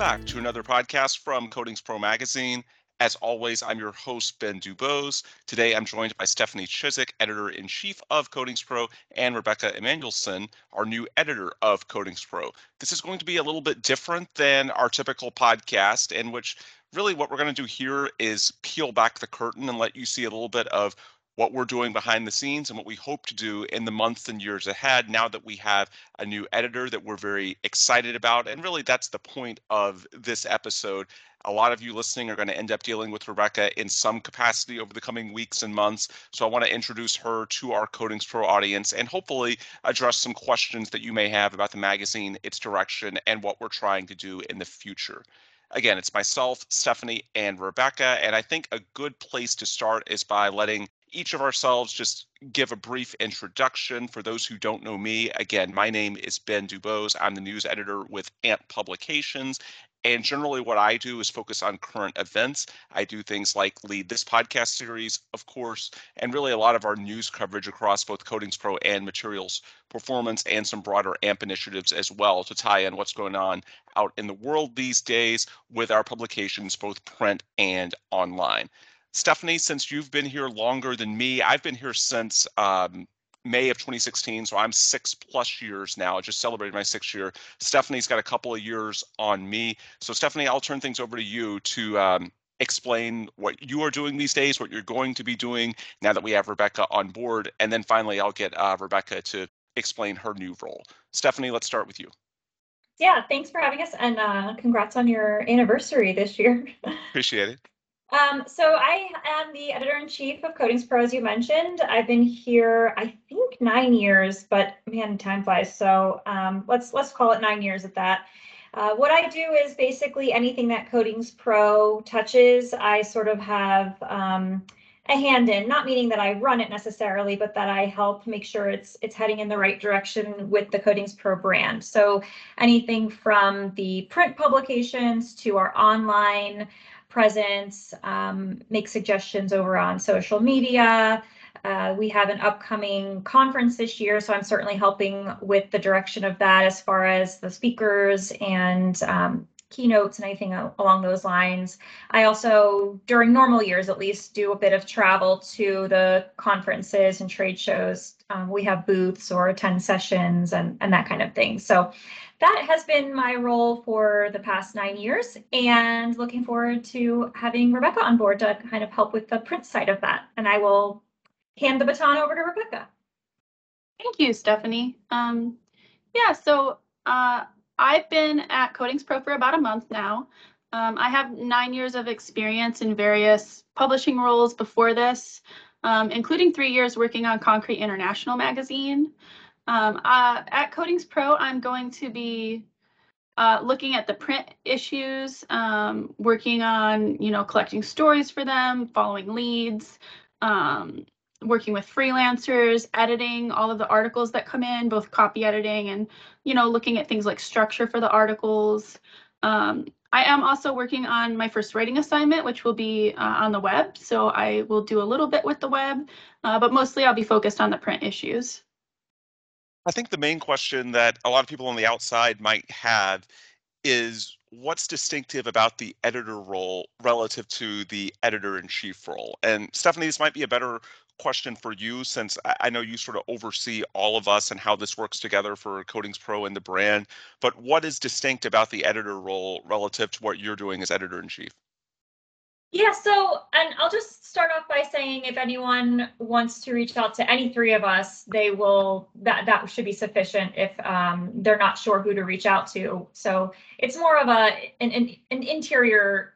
Back to another podcast from Coatings Pro Magazine. As always, I'm your host, Ben Dubose. Today, I'm joined by Stephanie Chiswick, editor in chief of Coatings Pro, and Rebecca Emanuelson, our new editor of Coatings Pro. This is going to be a little bit different than our typical podcast, in which really what we're going to do here is peel back the curtain and let you see a little bit of what we're doing behind the scenes and what we hope to do in the months and years ahead now that we have a new editor that we're very excited about. And really, that's the point of this episode. A lot of you listening are going to end up dealing with Rebecca in some capacity over the coming weeks and months. So I want to introduce her to our Coatings Pro audience and hopefully address some questions that you may have about the magazine, its direction, and what we're trying to do in the future. Again, it's myself, Stephanie, and Rebecca. And I think a good place to start is by letting each of ourselves just give a brief introduction for those who don't know me. Again, my name is Ben Dubose. I'm the news editor with AMP Publications. And generally, what I do is focus on current events. I do things like lead this podcast series, of course, and really a lot of our news coverage across both Coatings Pro and Materials Performance and some broader AMP initiatives as well to tie in what's going on out in the world these days with our publications, both print and online. Stephanie, since you've been here longer than me, I've been here since um, May of 2016, so I'm six plus years now. I just celebrated my sixth year. Stephanie's got a couple of years on me. So, Stephanie, I'll turn things over to you to um, explain what you are doing these days, what you're going to be doing now that we have Rebecca on board. And then finally, I'll get uh, Rebecca to explain her new role. Stephanie, let's start with you. Yeah, thanks for having us and uh, congrats on your anniversary this year. Appreciate it. Um, so I am the editor in chief of Coatings Pro, as you mentioned. I've been here, I think, nine years, but man, time flies. So um, let's let's call it nine years at that. Uh, what I do is basically anything that Coatings Pro touches, I sort of have um, a hand in. Not meaning that I run it necessarily, but that I help make sure it's it's heading in the right direction with the Coatings Pro brand. So anything from the print publications to our online presence, um, make suggestions over on social media. Uh, we have an upcoming conference this year, so I'm certainly helping with the direction of that as far as the speakers and um, keynotes and anything along those lines. I also, during normal years at least, do a bit of travel to the conferences and trade shows. Um, we have booths or attend sessions and, and that kind of thing. So that has been my role for the past nine years and looking forward to having Rebecca on board to kind of help with the print side of that. And I will hand the baton over to Rebecca. Thank you, Stephanie. Um, yeah, so uh, I've been at Coatings Pro for about a month now. Um, I have nine years of experience in various publishing roles before this, um, including three years working on Concrete International magazine. Um, uh, at Coatings Pro, I'm going to be uh, looking at the print issues, um, working on, you know, collecting stories for them, following leads, um, working with freelancers, editing all of the articles that come in, both copy editing and, you know, looking at things like structure for the articles. Um, I am also working on my first writing assignment, which will be uh, on the web. So I will do a little bit with the web, uh, but mostly I'll be focused on the print issues. I think the main question that a lot of people on the outside might have is what's distinctive about the editor role relative to the editor in chief role? And Stephanie, this might be a better question for you since I know you sort of oversee all of us and how this works together for Coatings Pro and the brand. But what is distinct about the editor role relative to what you're doing as editor in chief? Yeah, so, and I'll just start off by saying if anyone wants to reach out to any three of us, they will, that, that should be sufficient if um, they're not sure who to reach out to. So it's more of a, an, an, an interior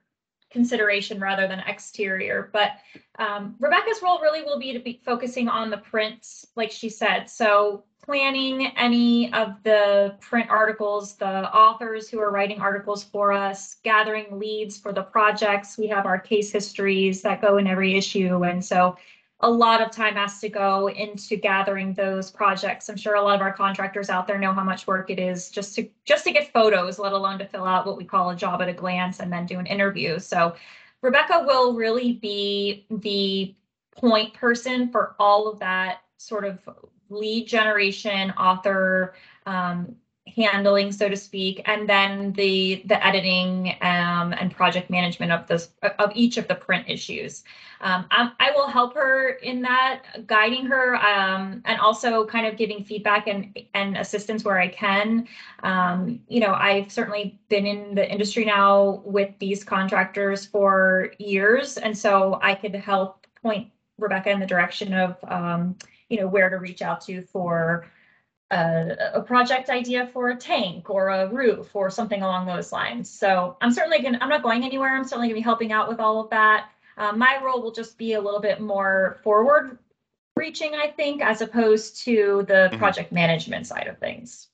consideration rather than exterior. But um, Rebecca's role really will be to be focusing on the prints, like she said. So planning any of the print articles, the authors who are writing articles for us, gathering leads for the projects. We have our case histories that go in every issue. And so a lot of time has to go into gathering those projects. I'm sure a lot of our contractors out there know how much work it is just to just to get photos, let alone to fill out what we call a job at a glance and then do an interview. So Rebecca will really be the point person for all of that sort of lead generation, author, um, handling, so to speak, and then the the editing um, and project management of this of each of the print issues. Um, I will help her in that, guiding her, um, and also kind of giving feedback and and assistance where I can. Um, you know, I've certainly been in the industry now with these contractors for years, and so I could help point Rebecca in the direction of um, you know where to reach out to for a, a, project idea for a tank or a roof or something along those lines. So I'm certainly going I'm not going anywhere. I'm certainly going to be helping out with all of that. Uh, my role will just be a little bit more forward reaching, I think, as opposed to the mm-hmm. project management side of things.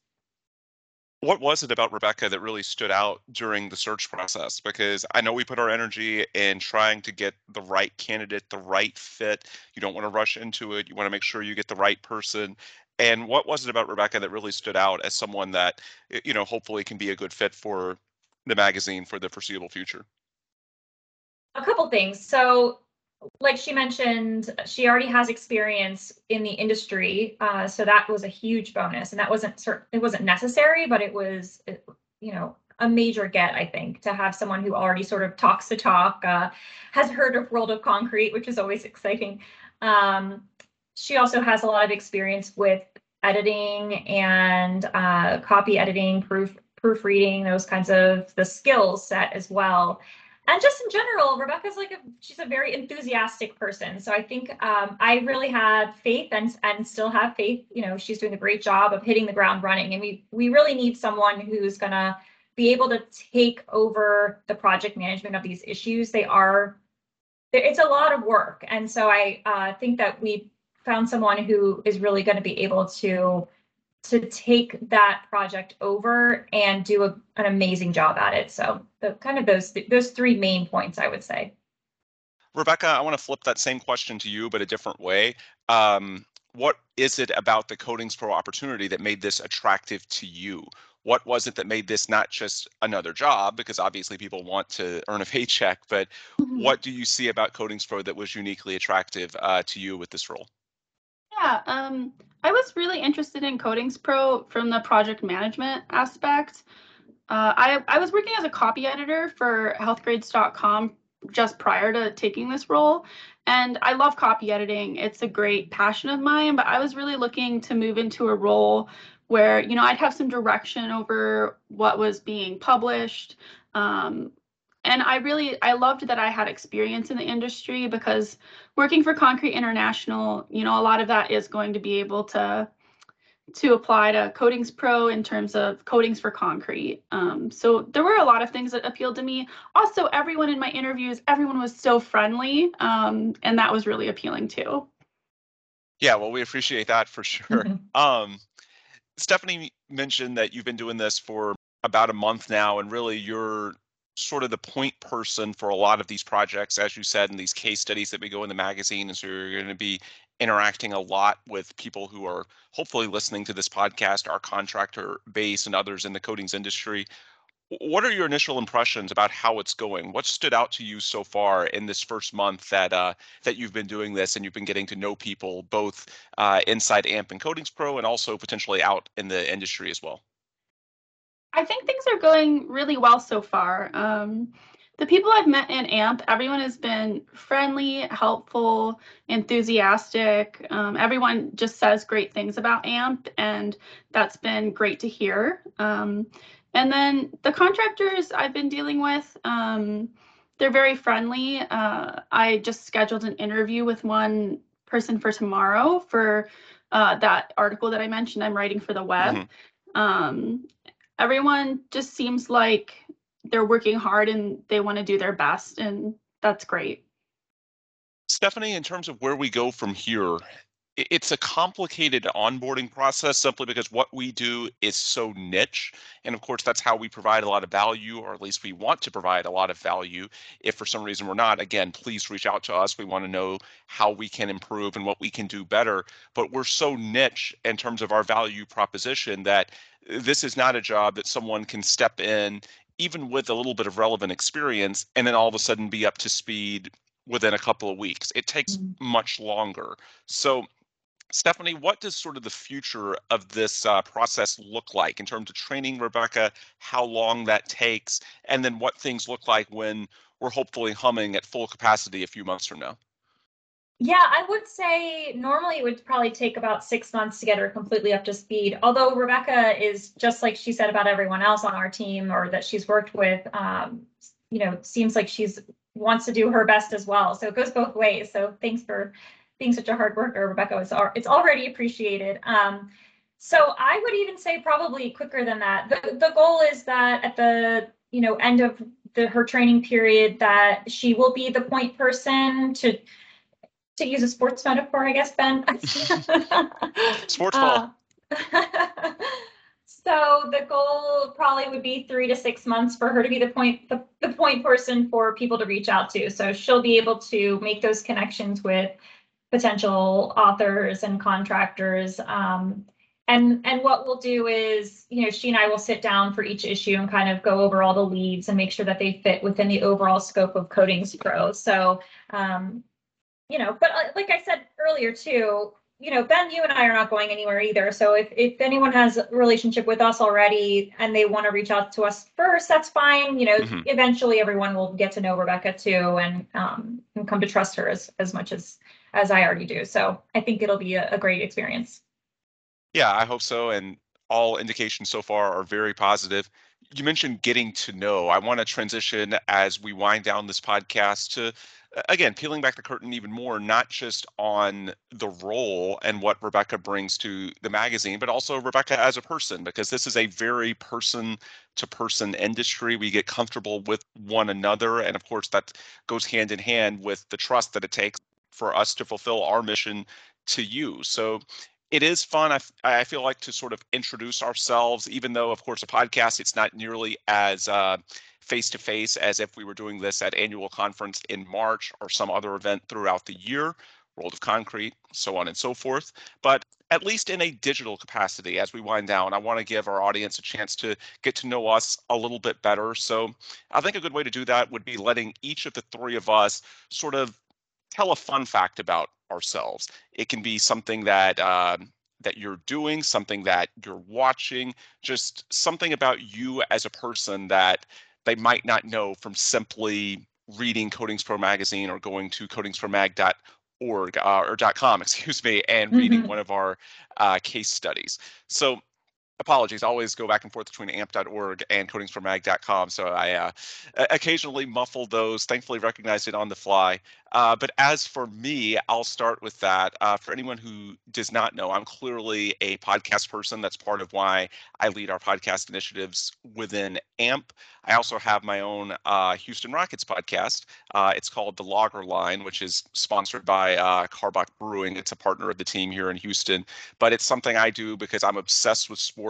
What was it about Rebecca that really stood out during the search process? Because I know we put our energy in trying to get the right candidate, the right fit. You don't want to rush into it. You want to make sure you get the right person. And what was it about Rebecca that really stood out as someone that, you know, hopefully can be a good fit for the magazine for the foreseeable future? A couple things. So, like she mentioned, she already has experience in the industry, uh, so that was a huge bonus, and that wasn't it wasn't necessary, but it was, you know, a major get, I think, to have someone who already sort of talks the talk, uh, has heard of World of Concrete, which is always exciting. Um, she also has a lot of experience with editing and uh, copy editing, proof proofreading, those kinds of the skills set as well. And just in general, Rebecca's like a she's a very enthusiastic person. So I think um, I really had faith and and still have faith. You know, she's doing a great job of hitting the ground running, and we we really need someone who's gonna be able to take over the project management of these issues. They are it's a lot of work, and so I uh, think that we found someone who is really going to be able to to take that project over and do a, an amazing job at it. So the kind of those those three main points I would say. Rebecca, I want to flip that same question to you, but a different way. Um, what is it about the Coatings Pro opportunity that made this attractive to you? What was it that made this not just another job? Because obviously people want to earn a paycheck, but mm-hmm. what do you see about Coatings Pro that was uniquely attractive uh, to you with this role? Yeah, um, I was really interested in Coatings Pro from the project management aspect. Uh, I, I was working as a copy editor for healthgrades.com just prior to taking this role. And I love copy editing. It's a great passion of mine, but I was really looking to move into a role where, you know, I'd have some direction over what was being published, um, and i really i loved that i had experience in the industry because working for concrete international you know a lot of that is going to be able to to apply to coatings pro in terms of coatings for concrete. Um, so there were a lot of things that appealed to me. Also everyone in my interviews everyone was so friendly um, and that was really appealing too. Yeah well we appreciate that for sure. Mm-hmm. um, stephanie mentioned that you've been doing this for about a month now and really you're sort of the point person for a lot of these projects, as you said, in these case studies that we go in the magazine. And so you're going to be interacting a lot with people who are hopefully listening to this podcast, our contractor base, and others in the coatings industry. What are your initial impressions about how it's going? What stood out to you so far in this first month that uh, that you've been doing this and you've been getting to know people both uh, inside AMP and Coatings Pro and also potentially out in the industry as well? I think things are going really well so far. Um, the people I've met in AMP, everyone has been friendly, helpful, enthusiastic. Um, everyone just says great things about AMP, and that's been great to hear. Um, and then the contractors I've been dealing with, um, they're very friendly. Uh, I just scheduled an interview with one person for tomorrow for uh, that article that I mentioned I'm writing for the web. Mm-hmm. Everyone just seems like they're working hard and they want to do their best and that's great. Stephanie in terms of where we go from here it's a complicated onboarding process simply because what we do is so niche and of course that's how we provide a lot of value or at least we want to provide a lot of value. If for some reason we're not again please reach out to us. We want to know how we can improve and what we can do better. But we're so niche in terms of our value proposition that this is not a job that someone can step in even with a little bit of relevant experience and then all of a sudden be up to speed within a couple of weeks. It takes mm-hmm. much longer. So Stephanie, what does sort of the future of this uh, process look like in terms of training Rebecca, how long that takes, and then what things look like when we're hopefully humming at full capacity a few months from now? Yeah, I would say normally it would probably take about six months to get her completely up to speed. Although Rebecca is just like she said about everyone else on our team or that she's worked with, um, you know, seems like she's wants to do her best as well. So it goes both ways. So thanks for being such a hard worker, Rebecca. It's, it's already appreciated. Um, so I would even say probably quicker than that. The, the goal is that at the you know end of the her training period that she will be the point person to to use a sports metaphor, I guess, Ben. sports ball. Uh, so the goal probably would be three to six months for her to be the point the, the point person for people to reach out to. So she'll be able to make those connections with potential authors and contractors. Um, and and what we'll do is, you know, she and I will sit down for each issue and kind of go over all the leads and make sure that they fit within the overall scope of Coatings Pro. So um, you know, but uh, like I said earlier too, you know, Ben, you and I are not going anywhere either. So if, if anyone has a relationship with us already and they want to reach out to us first, that's fine. You know, mm-hmm. eventually everyone will get to know Rebecca too and um, and come to trust her as, as much as as I already do. So I think it'll be a, a great experience. Yeah, I hope so. And all indications so far are very positive. You mentioned getting to know. I want to transition as we wind down this podcast to again, peeling back the curtain even more, not just on the role and what Rebecca brings to the magazine, but also Rebecca as a person, because this is a very person to person industry. We get comfortable with one another. And of course, that goes hand in hand with the trust that it takes for us to fulfill our mission to you. So it is fun. I, I feel like to sort of introduce ourselves, even though, of course, a podcast, it's not nearly as face to face as if we were doing this at annual conference in March or some other event throughout the year, World of Concrete, so on and so forth. But at least in a digital capacity, as we wind down, I want to give our audience a chance to get to know us a little bit better. So I think a good way to do that would be letting each of the three of us sort of tell a fun fact about ourselves. It can be something that uh, that you're doing, something that you're watching, just something about you as a person that they might not know from simply reading Coatings Pro magazine or going to coatingspromag.org uh, or .com, excuse me, and reading mm-hmm. one of our uh, case studies. So apologies, always go back and forth between amp.org and coatingspromag.com. So I uh, occasionally muffle those, thankfully recognized it on the fly. Uh, but as for me, I'll start with that. Uh, for anyone who does not know, I'm clearly a podcast person. That's part of why I lead our podcast initiatives within AMP. I also have my own uh, Houston Rockets podcast. Uh, it's called The Logger Line, which is sponsored by uh, Karbach Brewing. It's a partner of the team here in Houston, but it's something I do because I'm obsessed with sports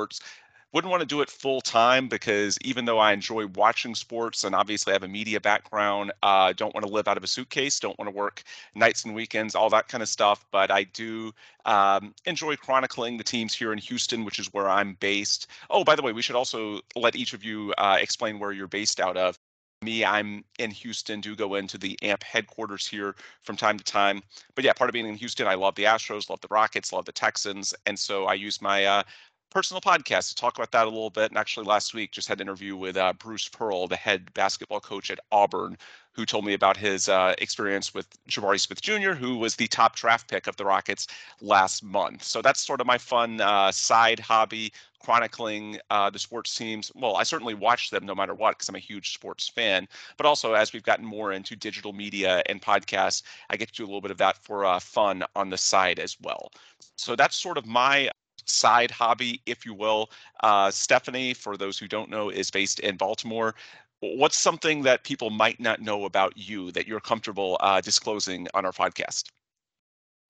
wouldn't want to do it full time because even though I enjoy watching sports and obviously I have a media background, uh, don't want to live out of a suitcase, don't want to work nights and weekends, all that kind of stuff. But I do um, enjoy chronicling the teams here in Houston, which is where I'm based. Oh, by the way, we should also let each of you uh, explain where you're based out of me i'm in houston do go into the amp headquarters here from time to time but yeah part of being in houston i love the astros love the rockets love the texans and so i use my uh, personal podcast to talk about that a little bit. And actually, last week just had an interview with uh, Bruce Pearl, the head basketball coach at Auburn, who told me about his uh, experience with Jabari Smith Jr., who was the top draft pick of the Rockets last month. So that's sort of my fun uh, side hobby, chronicling uh, the sports teams. Well, I certainly watch them no matter what because I'm a huge sports fan. But also, as we've gotten more into digital media and podcasts, I get to do a little bit of that for uh, fun on the side as well. So that's sort of my side hobby, if you will. Uh, Stephanie, for those who don't know, is based in Baltimore. What's something that people might not know about you that you're comfortable uh, disclosing on our podcast?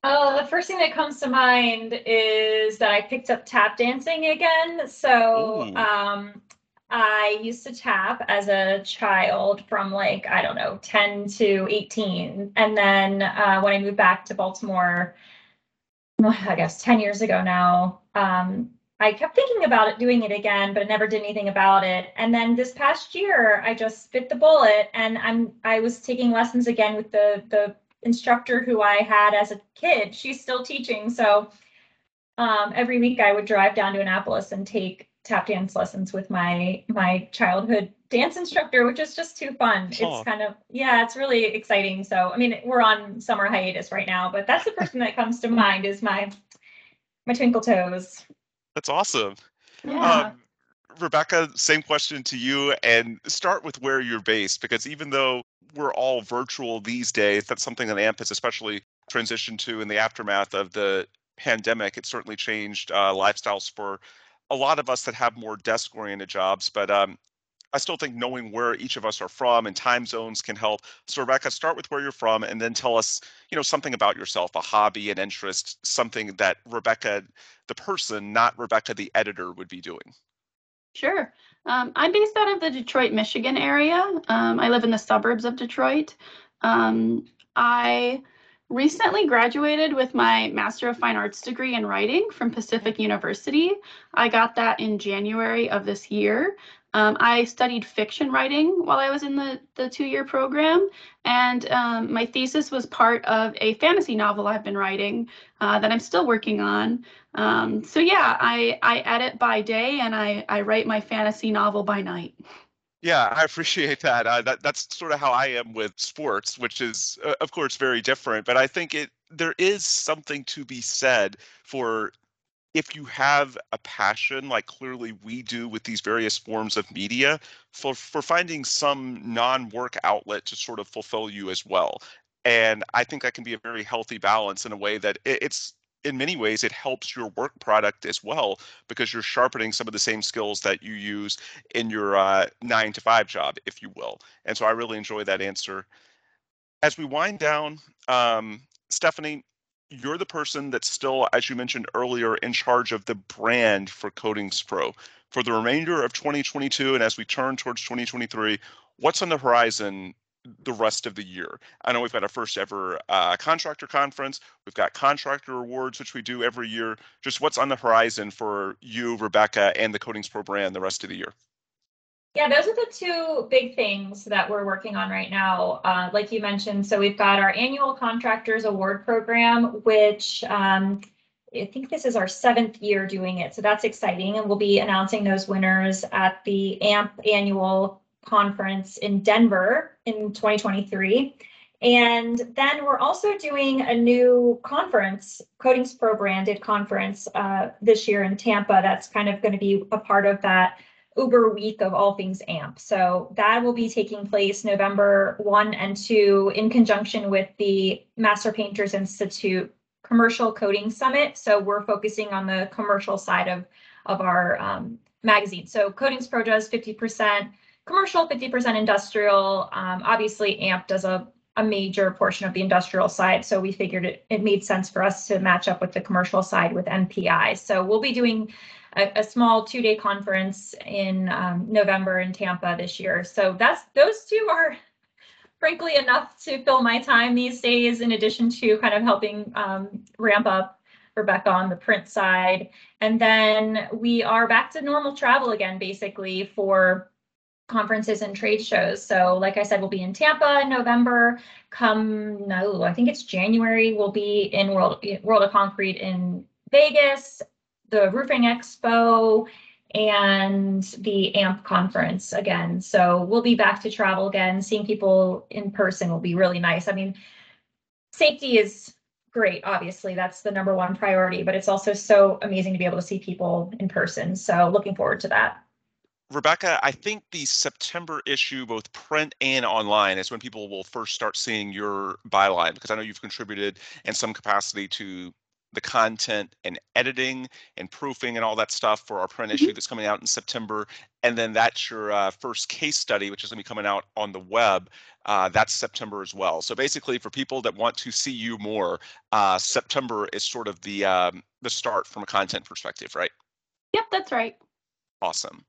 Oh, the first thing that comes to mind is that I picked up tap dancing again. So um, I used to tap as a child from like, I don't know, 10 to 18. And then uh, when I moved back to Baltimore, I guess 10 years ago now, um, I kept thinking about it, doing it again, but I never did anything about it. And then this past year, I just bit the bullet, and I'm I was taking lessons again with the the instructor who I had as a kid. She's still teaching. So um, every week I would drive down to Annapolis and take tap dance lessons with my my childhood dance instructor, which is just too fun. It's kind of yeah, it's really exciting. So I mean, we're on summer hiatus right now, but that's the person that comes to mind is my my twinkle toes. That's awesome. Yeah. Um, Rebecca, same question to you, and start with where you're based because even though we're all virtual these days, that's something that AMP has especially transitioned to in the aftermath of the pandemic. It certainly changed uh, lifestyles for a lot of us that have more desk oriented jobs. But um, I still think knowing where each of us are from and time zones can help. So Rebecca, start with where you're from and then tell us, you know, something about yourself, a hobby, an interest, something that Rebecca, the person, not Rebecca, the editor, would be doing. Sure. Um, I'm based out of the Detroit, Michigan area. Um, I live in the suburbs of Detroit. Um, I recently graduated with my Master of Fine Arts degree in writing from Pacific University. I got that in January of this year. Um, I studied fiction writing while I was in the, the two year program, and um, my thesis was part of a fantasy novel I've been writing uh, that I'm still working on. Um, so, yeah, I, I edit by day and I, I write my fantasy novel by night. Yeah, I appreciate that. Uh, that that's sort of how I am with sports, which is, uh, of course, very different. But I think it there is something to be said for if you have a passion like clearly we do with these various forms of media for for finding some non-work outlet to sort of fulfill you as well and i think that can be a very healthy balance in a way that it's in many ways it helps your work product as well because you're sharpening some of the same skills that you use in your uh, nine to five job if you will and so i really enjoy that answer as we wind down um, stephanie you're the person that's still, as you mentioned earlier, in charge of the brand for Coatings Pro. For the remainder of 2022 and as we turn towards 2023, what's on the horizon the rest of the year? I know we've got our first ever uh, contractor conference. We've got contractor awards, which we do every year. Just what's on the horizon for you, Rebecca, and the Coatings Pro brand the rest of the year? Yeah, those are the two big things that we're working on right now. Uh, like you mentioned, so we've got our annual contractors award program, which um, I think this is our seventh year doing it. So that's exciting. And we'll be announcing those winners at the AMP annual conference in Denver in 2023. And then we're also doing a new conference, Coatings Pro branded conference uh, this year in Tampa. That's kind of going to be a part of that Uber week of all things AMP. So that will be taking place November 1 and 2 in conjunction with the Master Painters Institute Commercial Coating Summit. So we're focusing on the commercial side of, of our um, magazine. So Coatings Pro does 50% commercial, 50% industrial. Um, obviously, AMP does a, a major portion of the industrial side. So we figured it, it made sense for us to match up with the commercial side with MPI. So we'll be doing a, a small two-day conference in um, November in Tampa this year. So that's those two are frankly enough to fill my time these days, in addition to kind of helping um, ramp up Rebecca on the print side. And then we are back to normal travel again, basically for conferences and trade shows. So like I said, we'll be in Tampa in November. Come, no, I think it's January. We'll be in World, World of Concrete in Vegas the Roofing Expo and the AMP conference again. So we'll be back to travel again. Seeing people in person will be really nice. I mean, safety is great, obviously, that's the number one priority, but it's also so amazing to be able to see people in person. So looking forward to that. Rebecca, I think the September issue, both print and online, is when people will first start seeing your byline because I know you've contributed in some capacity to the content and editing and proofing and all that stuff for our print mm-hmm. issue that's coming out in September. And then that's your uh, first case study, which is going to be coming out on the web. Uh, that's September as well. So basically, for people that want to see you more, uh, September is sort of the um, the start from a content perspective, right? Yep, that's right. Awesome.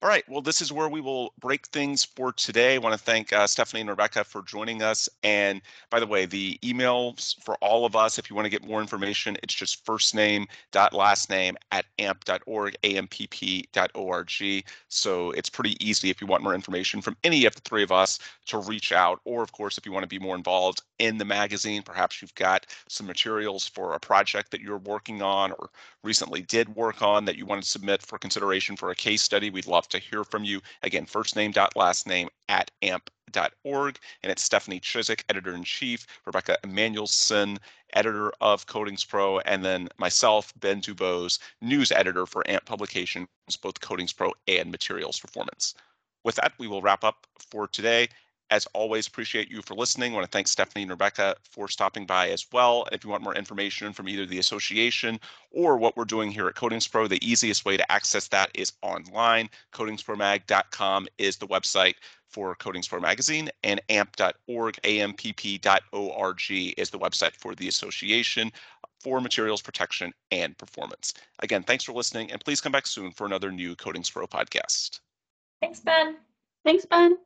All right. Well, this is where we will break things for today. I want to thank uh, Stephanie and Rebecca for joining us. And by the way, the emails for all of us, if you want to get more information, it's just first name dot last name at amp.org, ampp.org. So it's pretty easy if you want more information from any of the three of us to reach out. Or, of course, if you want to be more involved in the magazine, perhaps you've got some materials for a project that you're working on or recently did work on that you want to submit for consideration for a case study. We'd love to hear from you. Again, first name dot last name at amp.org. And it's Stephanie Chiswick, editor in chief, Rebecca Emanuelson, editor of Coatings Pro, and then myself, Ben Dubose, news editor for AMP Publications, both Coatings Pro and Materials Performance. With that, we will wrap up for today. As always, appreciate you for listening. I want to thank Stephanie and Rebecca for stopping by as well. If you want more information from either the association or what we're doing here at Coatings Pro, the easiest way to access that is online. Coatingspromag.com is the website for Coatings Pro Magazine, and amp.org, ampp.org is the website for the association for materials protection and performance. Again, thanks for listening, and please come back soon for another new Coatings Pro podcast. Thanks, Ben. Thanks, Ben.